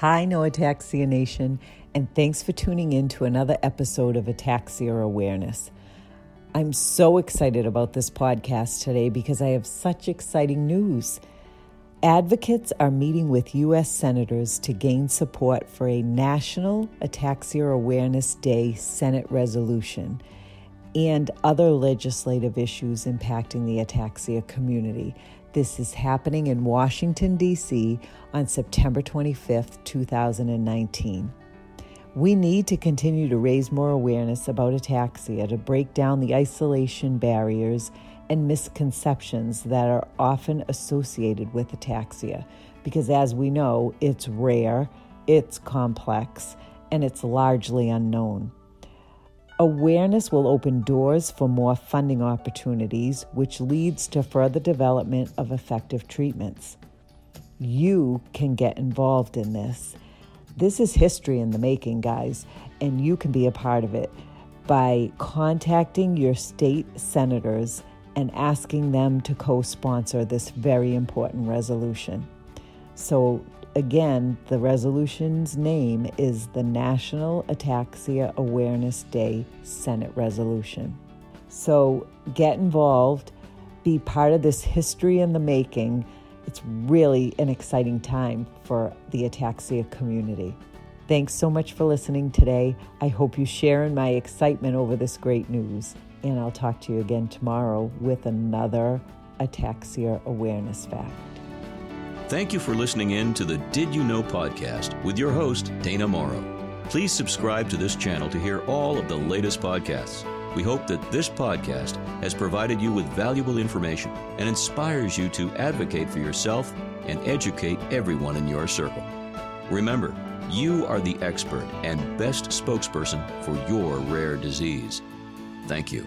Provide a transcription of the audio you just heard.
Hi, No Ataxia Nation, and thanks for tuning in to another episode of Ataxia Awareness. I'm so excited about this podcast today because I have such exciting news. Advocates are meeting with U.S. senators to gain support for a National Ataxia Awareness Day Senate resolution and other legislative issues impacting the ataxia community. This is happening in Washington, D.C. on September 25th, 2019. We need to continue to raise more awareness about ataxia to break down the isolation barriers and misconceptions that are often associated with ataxia because, as we know, it's rare, it's complex, and it's largely unknown. Awareness will open doors for more funding opportunities, which leads to further development of effective treatments. You can get involved in this. This is history in the making, guys, and you can be a part of it by contacting your state senators and asking them to co sponsor this very important resolution. So, again, the resolution's name is the National Ataxia Awareness Day Senate Resolution. So get involved, be part of this history in the making. It's really an exciting time for the ataxia community. Thanks so much for listening today. I hope you share in my excitement over this great news. And I'll talk to you again tomorrow with another ataxia awareness fact. Thank you for listening in to the Did You Know podcast with your host, Dana Morrow. Please subscribe to this channel to hear all of the latest podcasts. We hope that this podcast has provided you with valuable information and inspires you to advocate for yourself and educate everyone in your circle. Remember, you are the expert and best spokesperson for your rare disease. Thank you.